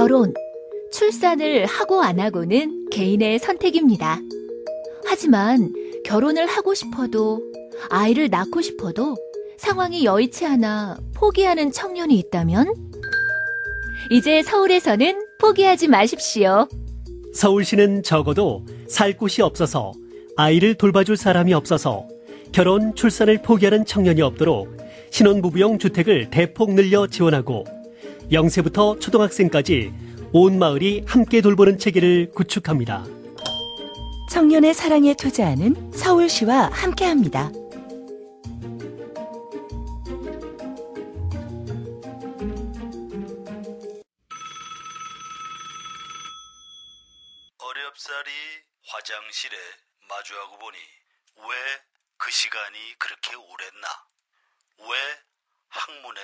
결혼, 출산을 하고 안 하고는 개인의 선택입니다. 하지만 결혼을 하고 싶어도 아이를 낳고 싶어도 상황이 여의치 않아 포기하는 청년이 있다면 이제 서울에서는 포기하지 마십시오. 서울시는 적어도 살 곳이 없어서 아이를 돌봐줄 사람이 없어서 결혼, 출산을 포기하는 청년이 없도록 신혼부부용 주택을 대폭 늘려 지원하고 0세부터 초등학생까지 온 마을이 함께 돌보는 체계를 구축합니다. 청년의 사랑에 투자하는 서울시와 함께합니다. 어렵사리 화장실에 마주하고 보니 왜 그 시간이 그렇게 오랬나? 왜 학문에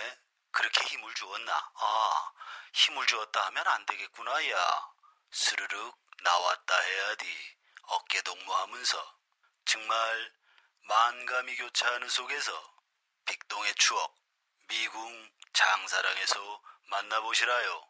그렇게 힘을 주었나? 아, 힘을 주었다 하면 안 되겠구나, 야. 스르륵 나왔다 해야지. 어깨 동무하면서. 정말 만감이 교차하는 속에서 빅동의 추억, 미궁 장사랑에서 만나보시라요.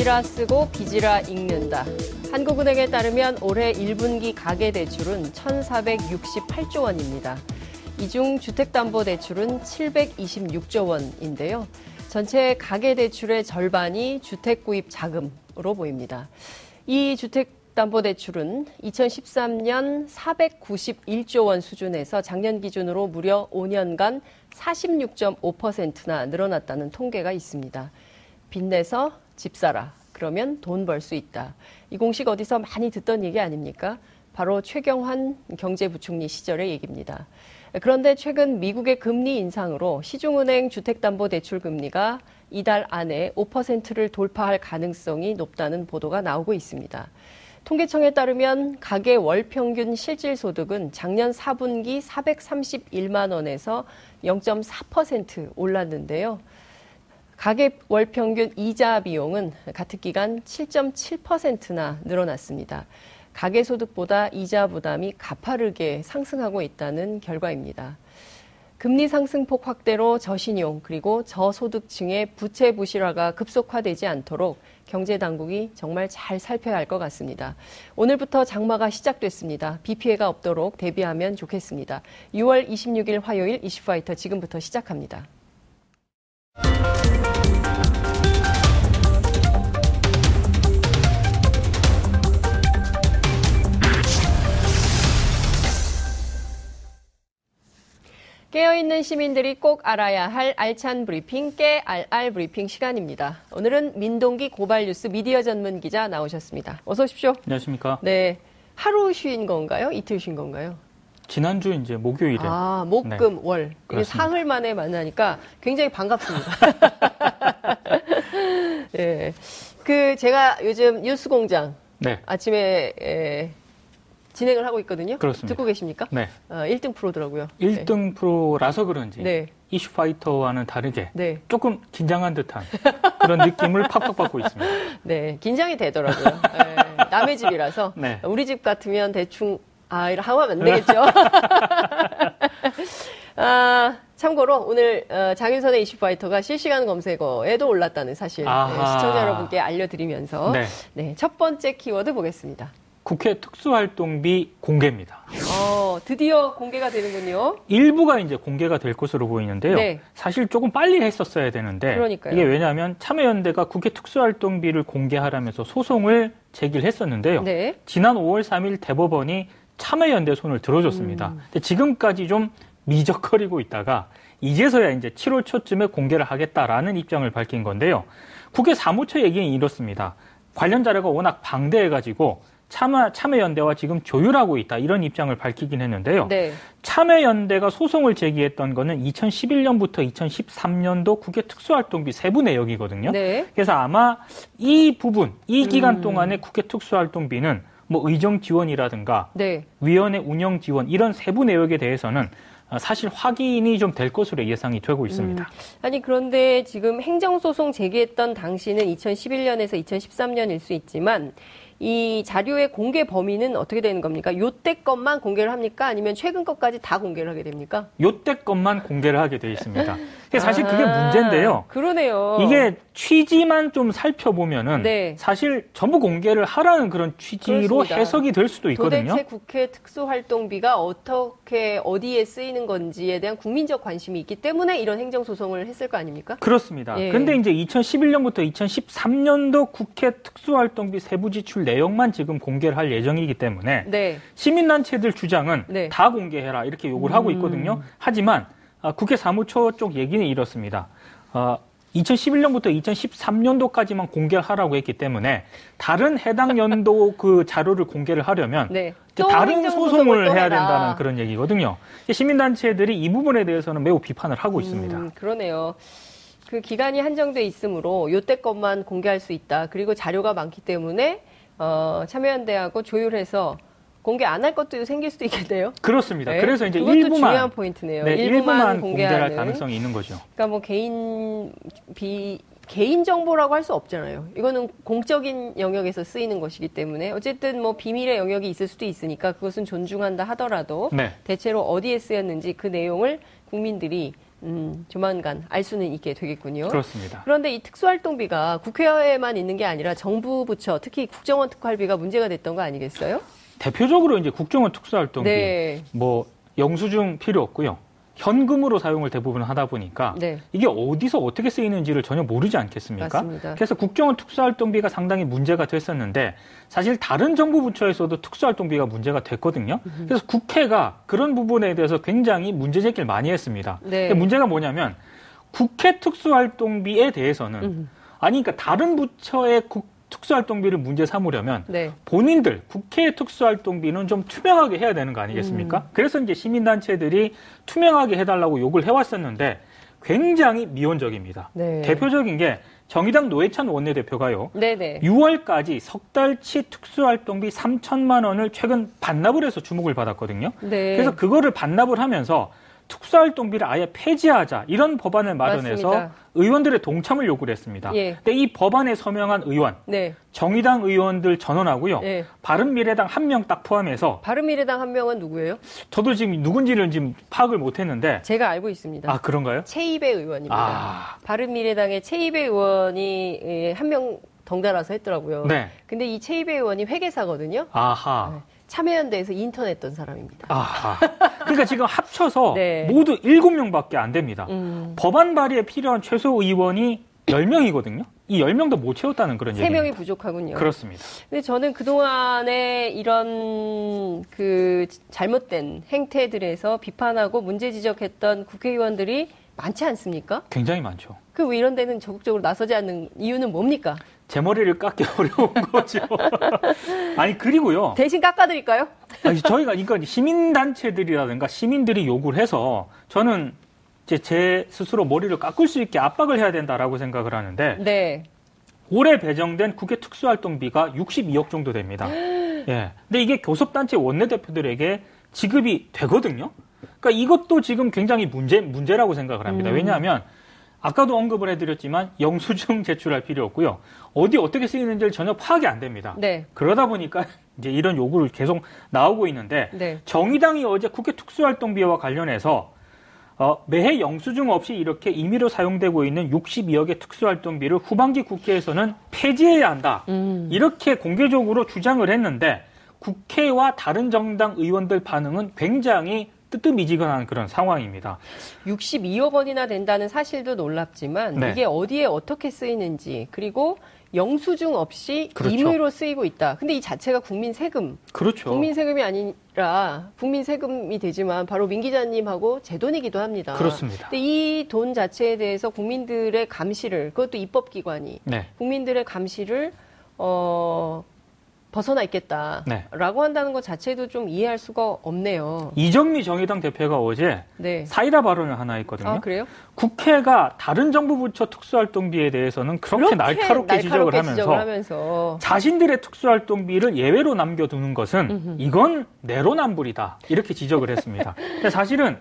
집이라 쓰고 빚이라 읽는다. 한국은행에 따르면 올해 1분기 가계대출은 1,468조 원입니다. 이 중 주택담보대출은 726조 원인데요. 전체 가계대출의 절반이 주택구입 자금으로 보입니다. 이 주택담보대출은 2013년 491조 원 수준에서 작년 기준으로 무려 5년간 46.5%나 늘어났다는 통계가 있습니다. 빚내서 집 사라. 그러면 돈 벌 수 있다. 이 공식 어디서 많이 듣던 얘기 아닙니까? 바로 최경환 경제부총리 시절의 얘기입니다. 그런데 최근 미국의 금리 인상으로 시중은행 주택담보대출 금리가 이달 안에 5%를 돌파할 가능성이 높다는 보도가 나오고 있습니다. 통계청에 따르면 가계 월 평균 실질 소득은 작년 4분기 431만 원에서 0.4% 올랐는데요. 가계 월 평균 이자 비용은 같은 기간 7.7%나 늘어났습니다. 가계 소득보다 이자 부담이 가파르게 상승하고 있다는 결과입니다. 금리 상승폭 확대로 저신용 그리고 저소득층의 부채 부실화가 급속화되지 않도록 경제 당국이 정말 잘 살펴야 할 것 같습니다. 오늘부터 장마가 시작됐습니다. 비 피해가 없도록 대비하면 좋겠습니다. 6월 26일 화요일 이슈파이터 지금부터 시작합니다. 깨어있는 시민들이 꼭 알아야 할 알찬 브리핑 깨알알 브리핑 시간입니다. 오늘은 민동기 고발뉴스 미디어 전문 기자 나오셨습니다. 어서 오십시오. 안녕하십니까. 네. 하루 쉬인 건가요? 이틀 쉬인 건가요? 지난주 이제 목요일에. 아, 목, 금, 네. 월. 이게 사흘 만에 만나니까 굉장히 반갑습니다. 네. 그, 제가 요즘 뉴스 공장. 네. 아침에, 에, 진행을 하고 있거든요. 그렇습니다. 듣고 계십니까? 네. 어, 1등 프로더라고요. 1등 네. 프로라서 그런지 네. 이슈 파이터와는 다르게 네. 조금 긴장한 듯한 그런 느낌을 팍팍 받고 있습니다. 네, 긴장이 되더라고요. 네, 남의 집이라서 네. 우리 집 같으면 대충 아, 이러 하면 안 되겠죠. 아, 참고로 오늘 어, 장윤선의 이슈파이터가 실시간 검색어에도 올랐다는 사실 네, 시청자 여러분께 알려드리면서 네. 네, 첫 번째 키워드 보겠습니다. 국회 특수활동비 공개입니다. 어, 드디어 공개가 되는군요. 일부가 이제 공개가 될 것으로 보이는데요. 네. 사실 조금 빨리 했었어야 되는데 그러니까요. 이게 왜냐하면 참여연대가 국회 특수활동비를 공개하라면서 소송을 제기를 했었는데요. 네. 지난 5월 3일 대법원이 참여연대 손을 들어줬습니다. 음. 근데 지금까지 좀 미적거리고 있다가 이제서야 이제 7월 초쯤에 공개를 하겠다라는 입장을 밝힌 건데요. 국회 사무처 얘기는 이렇습니다. 관련 자료가 워낙 방대해가지고 참여, 참여연대와 지금 조율하고 있다 이런 입장을 밝히긴 했는데요. 네. 참여연대가 소송을 제기했던 거는 2011년부터 2013년도 국회 특수활동비 세부 내역이거든요. 네. 그래서 아마 이 부분, 이 기간 음. 동안에 국회 특수활동비는 뭐 의정 지원이라든가 네. 위원회 운영 지원 이런 세부 내역에 대해서는 사실 확인이 좀 될 것으로 예상이 되고 있습니다. 음. 아니 그런데 지금 행정소송 제기했던 당시는 2011년에서 2013년일 수 있지만 이 자료의 공개 범위는 어떻게 되는 겁니까? 요때 것만 공개를 합니까? 아니면 최근 것까지 다 공개를 하게 됩니까? 요때 것만 공개를 하게 돼 있습니다. 사실 그게 아, 문제인데요. 그러네요. 이게 취지만 좀 살펴보면은 네. 사실 전부 공개를 하라는 그런 취지로 그렇습니다. 해석이 될 수도 있거든요. 도대체 국회 특수활동비가 어떻게 어디에 쓰이는 건지에 대한 국민적 관심이 있기 때문에 이런 행정소송을 했을 거 아닙니까? 그렇습니다. 예. 근데 이제 2011년부터 2013년도 국회 특수활동비 세부 지출 내용만 지금 공개를 할 예정이기 때문에 네. 시민단체들 주장은 네. 다 공개해라 이렇게 요구를 음. 하고 있거든요. 하지만 아, 국회 사무처 쪽 얘기는 이렇습니다. 2011년부터 어, 2013년도까지만 공개를 하라고 했기 때문에 다른 해당 연도 그 자료를 공개를 하려면 네. 다른 소송을 해야 된다는 그런 얘기거든요. 시민단체들이 이 부분에 대해서는 매우 비판을 하고 음, 있습니다. 그러네요. 그 기간이 한정돼 있으므로 요때 것만 공개할 수 있다. 그리고 자료가 많기 때문에 어, 참여연대하고 조율해서 공개 안 할 것도 생길 수도 있겠네요. 그렇습니다. 네. 그래서 이제 일부만 중요한 포인트네요. 네, 일부만, 공개할 가능성이 있는 거죠. 그러니까 뭐 개인 비 개인 정보라고 할 수 없잖아요. 이거는 공적인 영역에서 쓰이는 것이기 때문에 어쨌든 뭐 비밀의 영역이 있을 수도 있으니까 그것은 존중한다 하더라도 네. 대체로 어디에 쓰였는지 그 내용을 국민들이 음, 조만간 알 수는 있게 되겠군요. 그렇습니다. 그런데 이 특수활동비가 국회에만 있는 게 아니라 정부 부처, 특히 국정원 특활비가 문제가 됐던 거 아니겠어요? 대표적으로 이제 국정원 특수활동비 네. 뭐 영수증 필요 없고요. 현금으로 사용을 대부분 하다 보니까 네. 이게 어디서 어떻게 쓰이는지를 전혀 모르지 않겠습니까? 맞습니다. 그래서 국정원 특수활동비가 상당히 문제가 됐었는데 사실 다른 정부 부처에서도 특수활동비가 문제가 됐거든요. 음. 그래서 국회가 그런 부분에 대해서 굉장히 문제 제기를 많이 했습니다. 네. 문제가 뭐냐면 국회 특수활동비에 대해서는 음. 아니 그러니까 다른 부처의 국 특수활동비를 문제 삼으려면 네. 본인들 국회 특수활동비는 좀 투명하게 해야 되는 거 아니겠습니까? 음. 그래서 이제 시민단체들이 투명하게 해달라고 요구를 해왔었는데 굉장히 미온적입니다. 네. 대표적인 게 정의당 노회찬 원내대표가요. 네네. 6월까지 석 달치 특수활동비 3천만 원을 최근 반납을 해서 주목을 받았거든요. 네. 그래서 그거를 반납을 하면서 특수활동비를 아예 폐지하자 이런 법안을 마련해서 맞습니다. 의원들의 동참을 요구를 했습니다. 예. 근데 이 법안에 서명한 의원, 네. 정의당 의원들 전원하고요, 네. 바른미래당 한 명 딱 포함해서 바른미래당 한 명은 누구예요? 저도 지금 누군지를 지금 파악을 못 했는데 제가 알고 있습니다. 아 그런가요? 최이배 의원입니다. 아. 바른미래당의 최이배 의원이 예, 한명 덩달아서 했더라고요. 네. 근데 이 최이배 의원이 회계사거든요. 아하. 네. 참여연대에서 인턴했던 사람입니다. 아, 그러니까 지금 합쳐서 네. 모두 7명밖에 안 됩니다. 음. 법안 발의에 필요한 최소 의원이 10명이거든요. 이 10명도 못 채웠다는 그런 얘기입니다. 3명이 부족하군요. 그렇습니다. 근데 저는 그동안에 이런 그 잘못된 행태들에서 비판하고 문제 지적했던 국회의원들이 많지 않습니까? 굉장히 많죠. 그 이런 데는 적극적으로 나서지 않는 이유는 뭡니까? 제 머리를 깎기 어려운 거죠. 아니 그리고요. 대신 깎아드릴까요? 아니 저희가 그러니까 시민 단체들이라든가 시민들이 요구를 해서 저는 이제 제 스스로 머리를 깎을 수 있게 압박을 해야 된다라고 생각을 하는데 네. 올해 배정된 국회 특수활동비가 62억 정도 됩니다. 예. 근데 이게 교섭단체 원내대표들에게 지급이 되거든요. 그러니까 이것도 지금 굉장히 문제 문제라고 생각을 합니다. 음. 왜냐하면 아까도 언급을 해드렸지만 영수증 제출할 필요 없고요. 어디 어떻게 쓰이는지를 전혀 파악이 안 됩니다. 네. 그러다 보니까 이제 이런 요구를 계속 나오고 있는데 네. 정의당이 어제 국회 특수활동비와 관련해서 어, 매해 영수증 없이 이렇게 임의로 사용되고 있는 62억의 특수활동비를 후반기 국회에서는 폐지해야 한다. 음. 이렇게 공개적으로 주장을 했는데 국회와 다른 정당 의원들 반응은 굉장히 뜨뜻미지근한 그런 상황입니다. 62억 원이나 된다는 사실도 놀랍지만 네. 이게 어디에 어떻게 쓰이는지 그리고 영수증 없이 그렇죠. 임의로 쓰이고 있다. 근데 이 자체가 국민 세금, 그렇죠. 국민 세금이 아니라 국민 세금이 되지만 바로 민 기자님하고 제 돈이기도 합니다. 그렇습니다. 근데 이 돈 자체에 대해서 국민들의 감시를 그것도 입법기관이 네. 국민들의 감시를 어 벗어나 있겠다라고 네. 한다는 것 자체도 좀 이해할 수가 없네요. 이정미 정의당 대표가 어제 네. 사이다 발언을 하나 했거든요. 아 그래요? 국회가 다른 정부 부처 특수활동비에 대해서는 그렇게, 날카롭게, 지적을 하면서, 지적을 하면서 자신들의 특수활동비를 예외로 남겨두는 것은 이건 내로남불이다 이렇게 지적을 했습니다. 근데 사실은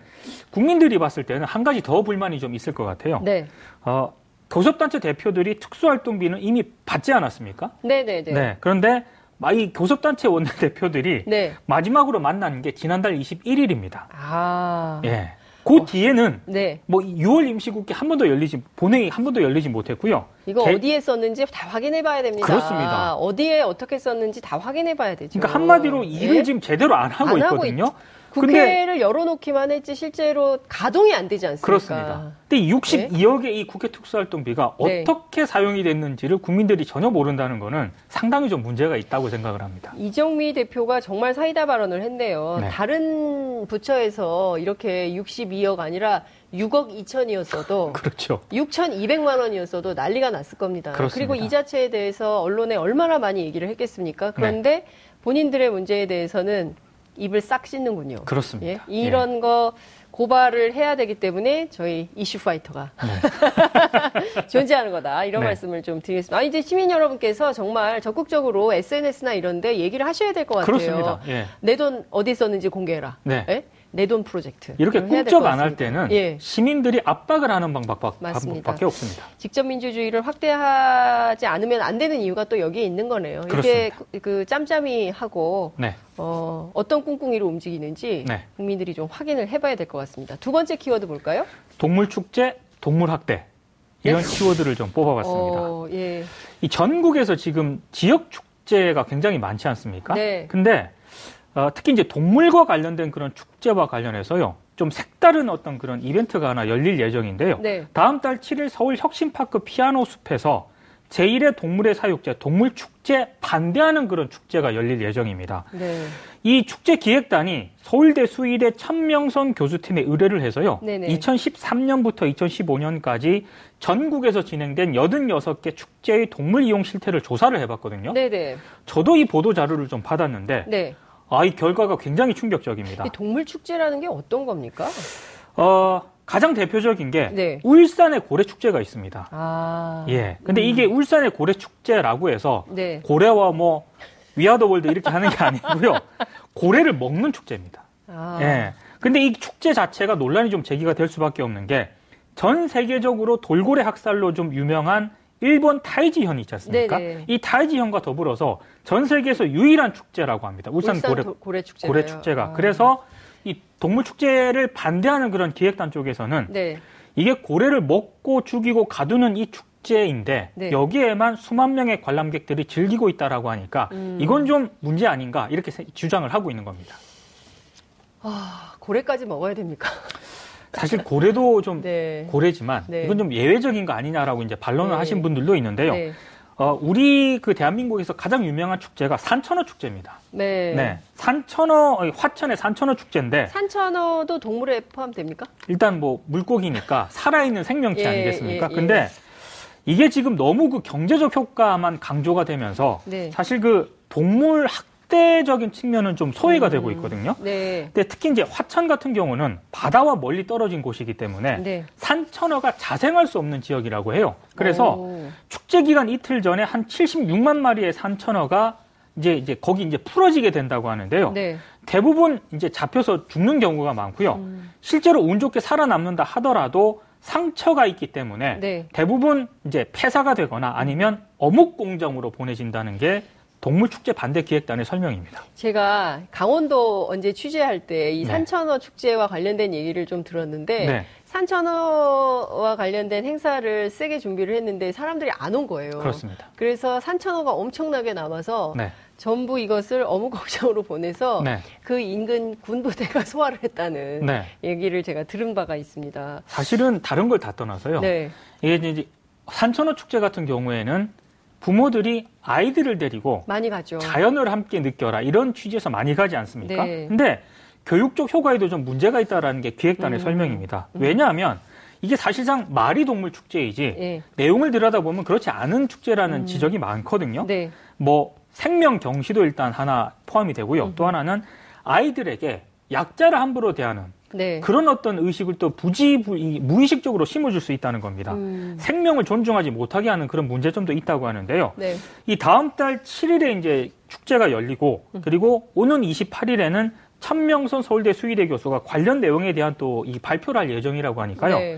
국민들이 봤을 때는 한 가지 더 불만이 좀 있을 것 같아요. 네. 어, 교섭단체 대표들이 특수활동비는 이미 받지 않았습니까? 네네네. 네. 그런데 막 이 교섭단체 원내대표들이 네. 마지막으로 만난 게 지난달 21일입니다. 아. 예. 그 뒤에는 네. 뭐 6월 임시국회 한 번도 열리지 본회의 한 번도 열리지 못했고요. 이거 개- 어디에 썼는지 다 확인해 봐야 됩니다. 그렇습니다. 어디에 어떻게 썼는지 다 확인해 봐야 되죠. 그러니까 한마디로 일을 예? 지금 제대로 안 하고 안 하고 있거든요. 근데 국회를 열어놓기만 했지 실제로 가동이 안 되지 않습니까? 그렇습니다. 근데 62억의 이 국회 특수활동비가 네. 어떻게 사용이 됐는지를 국민들이 전혀 모른다는 거는 상당히 좀 문제가 있다고 생각을 합니다. 이정미 대표가 정말 사이다 발언을 했네요. 네. 다른 부처에서 이렇게 62억 아니라 6억 2천이었어도 그렇죠. 6,200만 원이었어도 난리가 났을 겁니다. 그렇습니다. 리고 이 자체에 대해서 언론에 얼마나 많이 얘기를 했겠습니까? 그런데 네. 본인들의 문제에 대해서는 입을 싹 씻는군요. 그렇습니다. 예? 이런 거 고발을 해야 되기 때문에 저희 이슈 파이터가 존재하는 거다. 이런 네. 말씀을 좀 드리겠습니다. 아, 이제 시민 여러분께서 정말 적극적으로 SNS나 이런데 얘기를 하셔야 될 것 같아요. 그렇습니다. 예. 내돈 어디 썼는지 공개해라. 네. 내 돈 프로젝트. 이렇게 꿈쩍 안 할. 때는 예. 시민들이 압박을 하는 방법, 맞습니다. 방법밖에 없습니다. 직접 민주주의를 확대하지 않으면 안 되는 이유가 또 여기에 있는 거네요. 이게 그, 그 짬짬이 하고 네. 어, 어떤 꿍꿍이로 움직이는지 네. 국민들이 좀 확인을 해봐야 될 것 같습니다. 두 번째 키워드 볼까요? 동물 축제, 동물 학대 이런 키워드를 좀 뽑아봤습니다. 어, 예. 이 전국에서 지금 지역 축제가 굉장히 많지 않습니까? 네. 근데 어, 특히 이제 동물과 관련된 그런 축제와 관련해서요. 좀 색다른 어떤 그런 이벤트가 하나 열릴 예정인데요. 네. 다음 달 7일 서울 혁신파크 피아노 숲에서 제1의 동물의 사육제 동물 축제 반대하는 그런 축제가 열릴 예정입니다. 네. 이 축제 기획단이 서울대 수의대 천명선 교수팀에 의뢰를 해서요. 네네. 2013년부터 2015년까지 전국에서 진행된 86개 축제의 동물 이용 실태를 조사를 해봤거든요. 네네. 저도 이 보도 자료를 좀 받았는데 네. 아, 이 결과가 굉장히 충격적입니다. 이 동물 축제라는 게 어떤 겁니까? 어, 가장 대표적인 게 네. 울산의 고래 축제가 있습니다. 아. 예. 근데 이게 울산의 고래 축제라고 해서 네. 고래와 뭐 위아더 월드 이렇게 하는 게 아니고요. 고래를 먹는 축제입니다. 아. 예. 근데 이 축제 자체가 논란이 좀 제기가 될 수밖에 없는 게 전 세계적으로 돌고래 학살로 좀 유명한 일본 타이지현이 있지 않습니까? 네네. 이 타이지현과 더불어서 전 세계에서 유일한 축제라고 합니다. 울산, 울산 고래, 도- 고래 축제. 고래 축제가. 그래서 이 동물 축제를 반대하는 그런 기획단 쪽에서는 네. 이게 고래를 먹고 죽이고 가두는 이 축제인데 네. 여기에만 수만 명의 관람객들이 즐기고 있다라고 하니까 음. 이건 좀 문제 아닌가 이렇게 세- 주장을 하고 있는 겁니다. 아, 고래까지 먹어야 됩니까? 사실 고래도 좀 네. 고래지만 네. 이건 좀 예외적인 거 아니냐라고 이제 반론을 네. 하신 분들도 있는데요. 네. 어, 우리 그 대한민국에서 가장 유명한 축제가 산천어 축제입니다. 네. 네. 산천어, 어, 화천의 산천어 축제인데 산천어도 동물에 포함됩니까? 일단 뭐 물고기니까 살아있는 생명체 예, 아니겠습니까? 예, 예. 근데 이게 지금 너무 그 경제적 효과만 강조가 되면서 네. 사실 그 동물 학 대적인 측면은 좀 소외가 음. 되고 있거든요. 네. 근데 특히 이제 화천 같은 경우는 바다와 멀리 떨어진 곳이기 때문에 네. 산천어가 자생할 수 없는 지역이라고 해요. 그래서 오. 축제 기간 이틀 전에 한 76만 마리의 산천어가 이제 이제 거기 이제 풀어지게 된다고 하는데요. 네. 대부분 이제 잡혀서 죽는 경우가 많고요. 음. 실제로 운 좋게 살아남는다 하더라도 상처가 있기 때문에 네. 대부분 이제 폐사가 되거나 아니면 어묵 공장으로 보내진다는 게 동물 축제 반대 기획단의 설명입니다. 제가 강원도 언제 취재할 때이 네. 산천어 축제와 관련된 얘기를 좀 들었는데 네. 산천어와 관련된 행사를 세게 준비를 했는데 사람들이 안 온 거예요. 그렇습니다. 그래서 산천어가 엄청나게 남아서 네. 전부 이것을 어묵 공장으로 보내서 네. 그 인근 군부대가 소화를 했다는 네. 얘기를 제가 들은 바가 있습니다. 사실은 다른 걸 다 떠나서요. 네. 이게 이제 산천어 축제 같은 경우에는 부모들이 아이들을 데리고 많이 가죠. 자연을 함께 느껴라 이런 취지에서 많이 가지 않습니까? 네. 근데 교육적 효과에도 좀 문제가 있다라는 게 기획단의 음. 설명입니다. 왜냐하면 이게 사실상 말이 동물 축제이지 예. 내용을 들여다보면 그렇지 않은 축제라는 음. 지적이 많거든요. 네. 뭐 생명 경시도 일단 하나 포함이 되고요. 음. 또 하나는 아이들에게 약자를 함부로 대하는 네. 그런 어떤 의식을 또 부지 무의식적으로 심어줄 수 있다는 겁니다. 음. 생명을 존중하지 못하게 하는 그런 문제점도 있다고 하는데요. 네. 이 다음 달 7일에 이제 축제가 열리고 음. 그리고 오는 28일에는 천명선 서울대 수의대 교수가 관련 내용에 대한 또 이 발표를 할 예정이라고 하니까요. 네.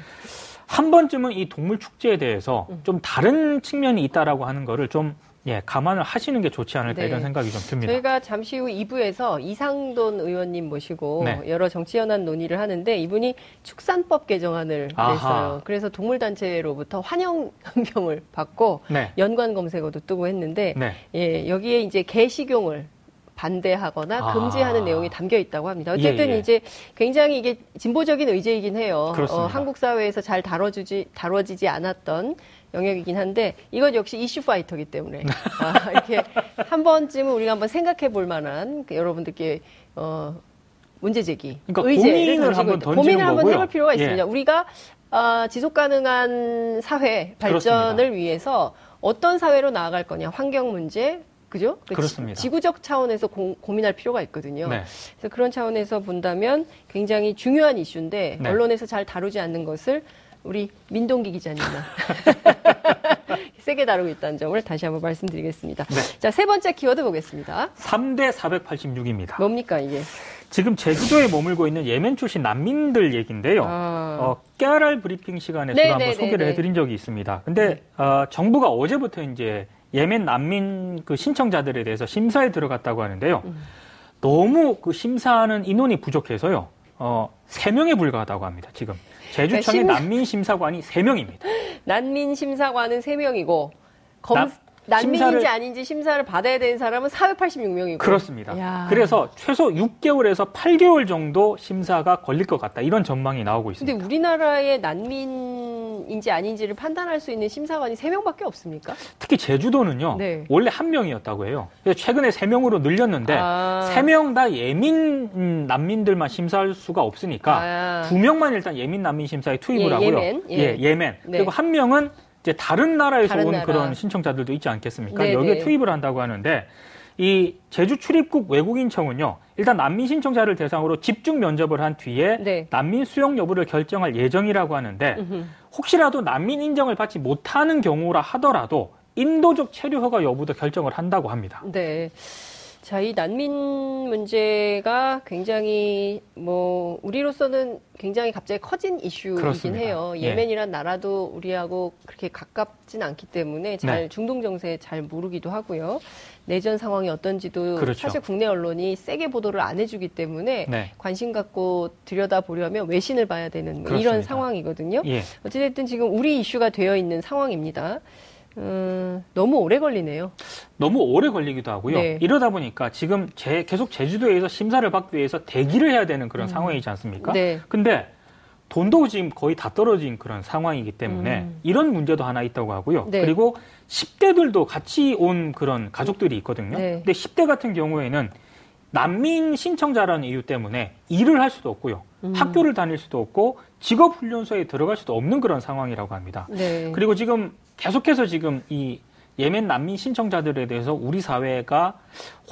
한 번쯤은 이 동물 축제에 대해서 음. 좀 다른 측면이 있다라고 하는 거를 좀 예, 감안을 하시는 게 좋지 않을까 네. 이런 생각이 좀 듭니다. 저희가 잠시 후 2부에서 이상돈 의원님 모시고 네. 여러 정치연한 논의를 하는데 이분이 축산법 개정안을 아하. 냈어요. 그래서 동물단체로부터 환영 현병을 받고 네. 연관 검색어도 뜨고 했는데 네. 예, 여기에 이제 개식용을 반대하거나 아. 금지하는 내용이 담겨 있다고 합니다. 어쨌든 예, 예. 이제 굉장히 이게 진보적인 의제이긴 해요. 어, 한국 사회에서 잘 다뤄주지 다뤄지지 않았던 영역이긴 한데 이건 역시 이슈 파이터기 때문에 아, 이렇게 한 번쯤은 우리가 한번 생각해 볼 만한 그 여러분들께 어, 문제 제기, 그러니까 의제를 고민을 한번 고민을 한번. 해볼 필요가 예. 있습니다. 우리가 어, 지속 가능한 사회 발전을 그렇습니다. 위해서 어떤 사회로 나아갈 거냐, 환경 문제, 그죠? 그 그렇습니다. 지, 구적 차원에서 고, 민할 필요가 있거든요. 네. 그래서 그런 차원에서 본다면 굉장히 중요한 이슈인데 네. 언론에서 잘 다루지 않는 것을 우리 민동기 기자님나 세게 다루고 있다는 점을 다시 한번 말씀드리겠습니다. 네. 자, 세 번째 키워드 보겠습니다. 3대 486입니다. 뭡니까 이게? 지금 제주도에 머물고 있는 예멘 출신 난민들 얘기인데요. 아. 어, 깨알 브리핑 시간에서도 네, 한번 네, 소개를 네, 네. 해드린 적이 있습니다. 근데 어, 정부가 어제부터 이제 예멘 난민 그 신청자들에 대해서 심사에 들어갔다고 하는데요. 음. 너무 그 심사하는 인원이 부족해서요. 어, 3명에 불과하다고 합니다. 지금 제주청의 그러니까 심- 난민 심사관이 3명입니다. 난민 심사관은 3명이고 검, 나- 난민인지 심사를- 아닌지 심사를 받아야 되는 사람은 486명이고 그렇습니다. 야. 그래서 최소 6개월에서 8개월 정도 심사가 걸릴 것 같다. 이런 전망이 나오고 있습니다. 근데 우리나라의 난민 인지 아닌지를 판단할 수 있는 심사관이 3명밖에 없습니까? 특히 제주도는요. 네. 원래 한 명이었다고 해요. 최근에 세 명으로 늘렸는데 아. 세명 다 예민 음, 난민들만 심사할 수가 없으니까 아. 두 명만 일단 예민 난민 심사에 투입을 예, 하고요. 예멘. 예. 예, 멘 네. 그리고 한 명은 이제 다른 나라에서 다른 온 나라. 그런 신청자들도 있지 않겠습니까? 네, 여기에 네. 투입을 한다고 하는데 이 제주 출입국 외국인청은요. 일단 난민 신청자를 대상으로 집중 면접을 한 뒤에 네. 난민 수용 여부를 결정할 예정이라고 하는데 음흠. 혹시라도 난민 인정을 받지 못하는 경우라 하더라도 인도적 체류 허가 여부도 결정을 한다고 합니다. 네. 자, 이 난민 문제가 굉장히 뭐 우리로서는 굉장히 갑자기 커진 이슈이긴 그렇습니다. 해요. 예. 예멘이란 나라도 우리하고 그렇게 가깝진 않기 때문에 잘 네. 중동 정세 잘 모르기도 하고요. 내전 상황이 어떤지도 그렇죠. 사실 국내 언론이 세게 보도를 안 해주기 때문에 네. 관심 갖고 들여다 보려면 외신을 봐야 되는 뭐 이런 그렇습니다. 상황이거든요. 예. 어찌됐든 지금 우리 이슈가 되어 있는 상황입니다. 음, 너무 오래 걸리네요. 너무 오래 걸리기도 하고요. 네. 이러다 보니까 지금 제, 계속 제주도에서 심사를 받기 위해서 대기를 해야 되는 그런 상황이지 않습니까? 음. 네. 근데 돈도 지금 거의 다 떨어진 그런 상황이기 때문에 음. 이런 문제도 하나 있다고 하고요. 네. 그리고 10대들도 같이 온 그런 가족들이 있거든요. 네. 근데 10대 같은 경우에는 난민 신청자라는 이유 때문에 일을 할 수도 없고요. 음. 학교를 다닐 수도 없고 직업 훈련소에 들어갈 수도 없는 그런 상황이라고 합니다. 네. 그리고 지금 계속해서 지금 이 예멘 난민 신청자들에 대해서 우리 사회가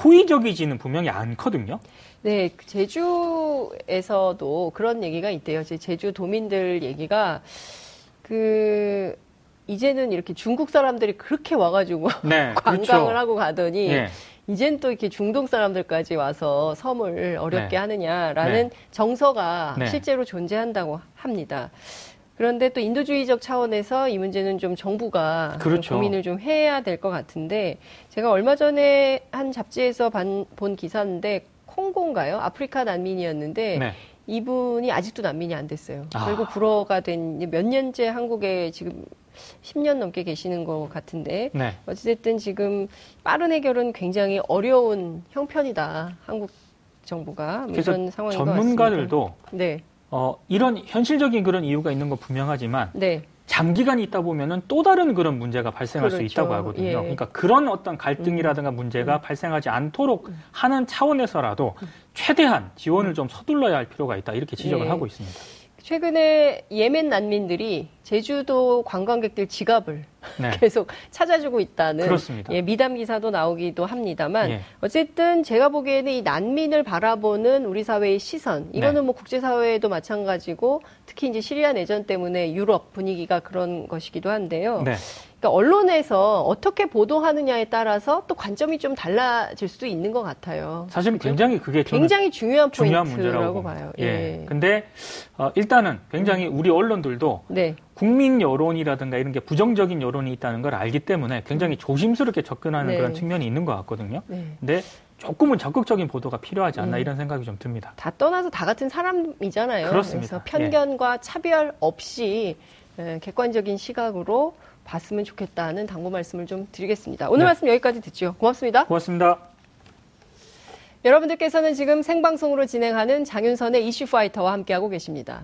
호의적이지는 분명히 않거든요. 네, 그 제주에서도 그런 얘기가 있대요. 제 제주 도민들 얘기가 그 이제는 이렇게 중국 사람들이 그렇게 와가지고 네, 관광을 그렇죠. 하고 가더니 예. 이젠 또 이렇게 중동 사람들까지 와서 섬을 어렵게 네. 하느냐라는 네. 정서가 네. 실제로 존재한다고 합니다. 그런데 또 인도주의적 차원에서 이 문제는 좀 정부가 그렇죠. 고민을 좀 해야 될 것 같은데 제가 얼마 전에 한 잡지에서 반- 본 기사인데 콩고인가요? 아프리카 난민이었는데 네. 이분이 아직도 난민이 안 됐어요. 아. 결국 불어가 된 몇 년째 한국에 지금 10년 넘게 계시는 것 같은데 네. 어찌됐든 지금 빠른 해결은 굉장히 어려운 형편이다. 한국 정부가 뭐 이런 상황인 것 전문가들도 같습니다. 네, 어, 이런 현실적인 그런 이유가 있는 건 분명하지만 네, 장기간 있다 보면은 또 다른 그런 문제가 발생할 그렇죠. 수 있다고 하거든요. 예. 그러니까 그런 어떤 갈등이라든가 문제가 발생하지 않도록 하는 차원에서라도 최대한 지원을 좀 서둘러야 할 필요가 있다 이렇게 지적을 예. 하고 있습니다. 최근에 예멘 난민들이 제주도 관광객들 지갑을 네. 계속 찾아주고 있다는 그렇습니다. 예, 미담 기사도 나오기도 합니다만 예. 어쨌든 제가 보기에는 이 난민을 바라보는 우리 사회의 시선 이거는 네. 뭐 국제 사회도 마찬가지고 특히 이제 시리아 내전 때문에 유럽 분위기가 그런 것이기도 한데요. 네. 그러니까 언론에서 어떻게 보도하느냐에 따라서 또 관점이 좀 달라질 수도 있는 것 같아요. 사실 굉장히 그게 굉장히 중요한 포인트라고 문제라고 봐요. 봅니다. 예. 근데 어, 일단은 굉장히 우리 언론들도 네. 국민 여론이라든가 이런 게 부정적인 여론이 있다는 걸 알기 때문에 굉장히 조심스럽게 접근하는 네. 그런 측면이 있는 것 같거든요. 네. 근데 조금은 적극적인 보도가 필요하지 않나 음. 이런 생각이 좀 듭니다. 다 떠나서 다 같은 사람이잖아요. 그렇습니다. 그래서 예. 편견과 차별 없이 에, 객관적인 시각으로 봤으면 좋겠다는 당부 말씀을 좀 드리겠습니다. 오늘 네. 말씀 여기까지 듣죠. 고맙습니다. 고맙습니다. 여러분들께서는 지금 생방송으로 진행하는 장윤선의 이슈 파이터와 함께하고 계십니다.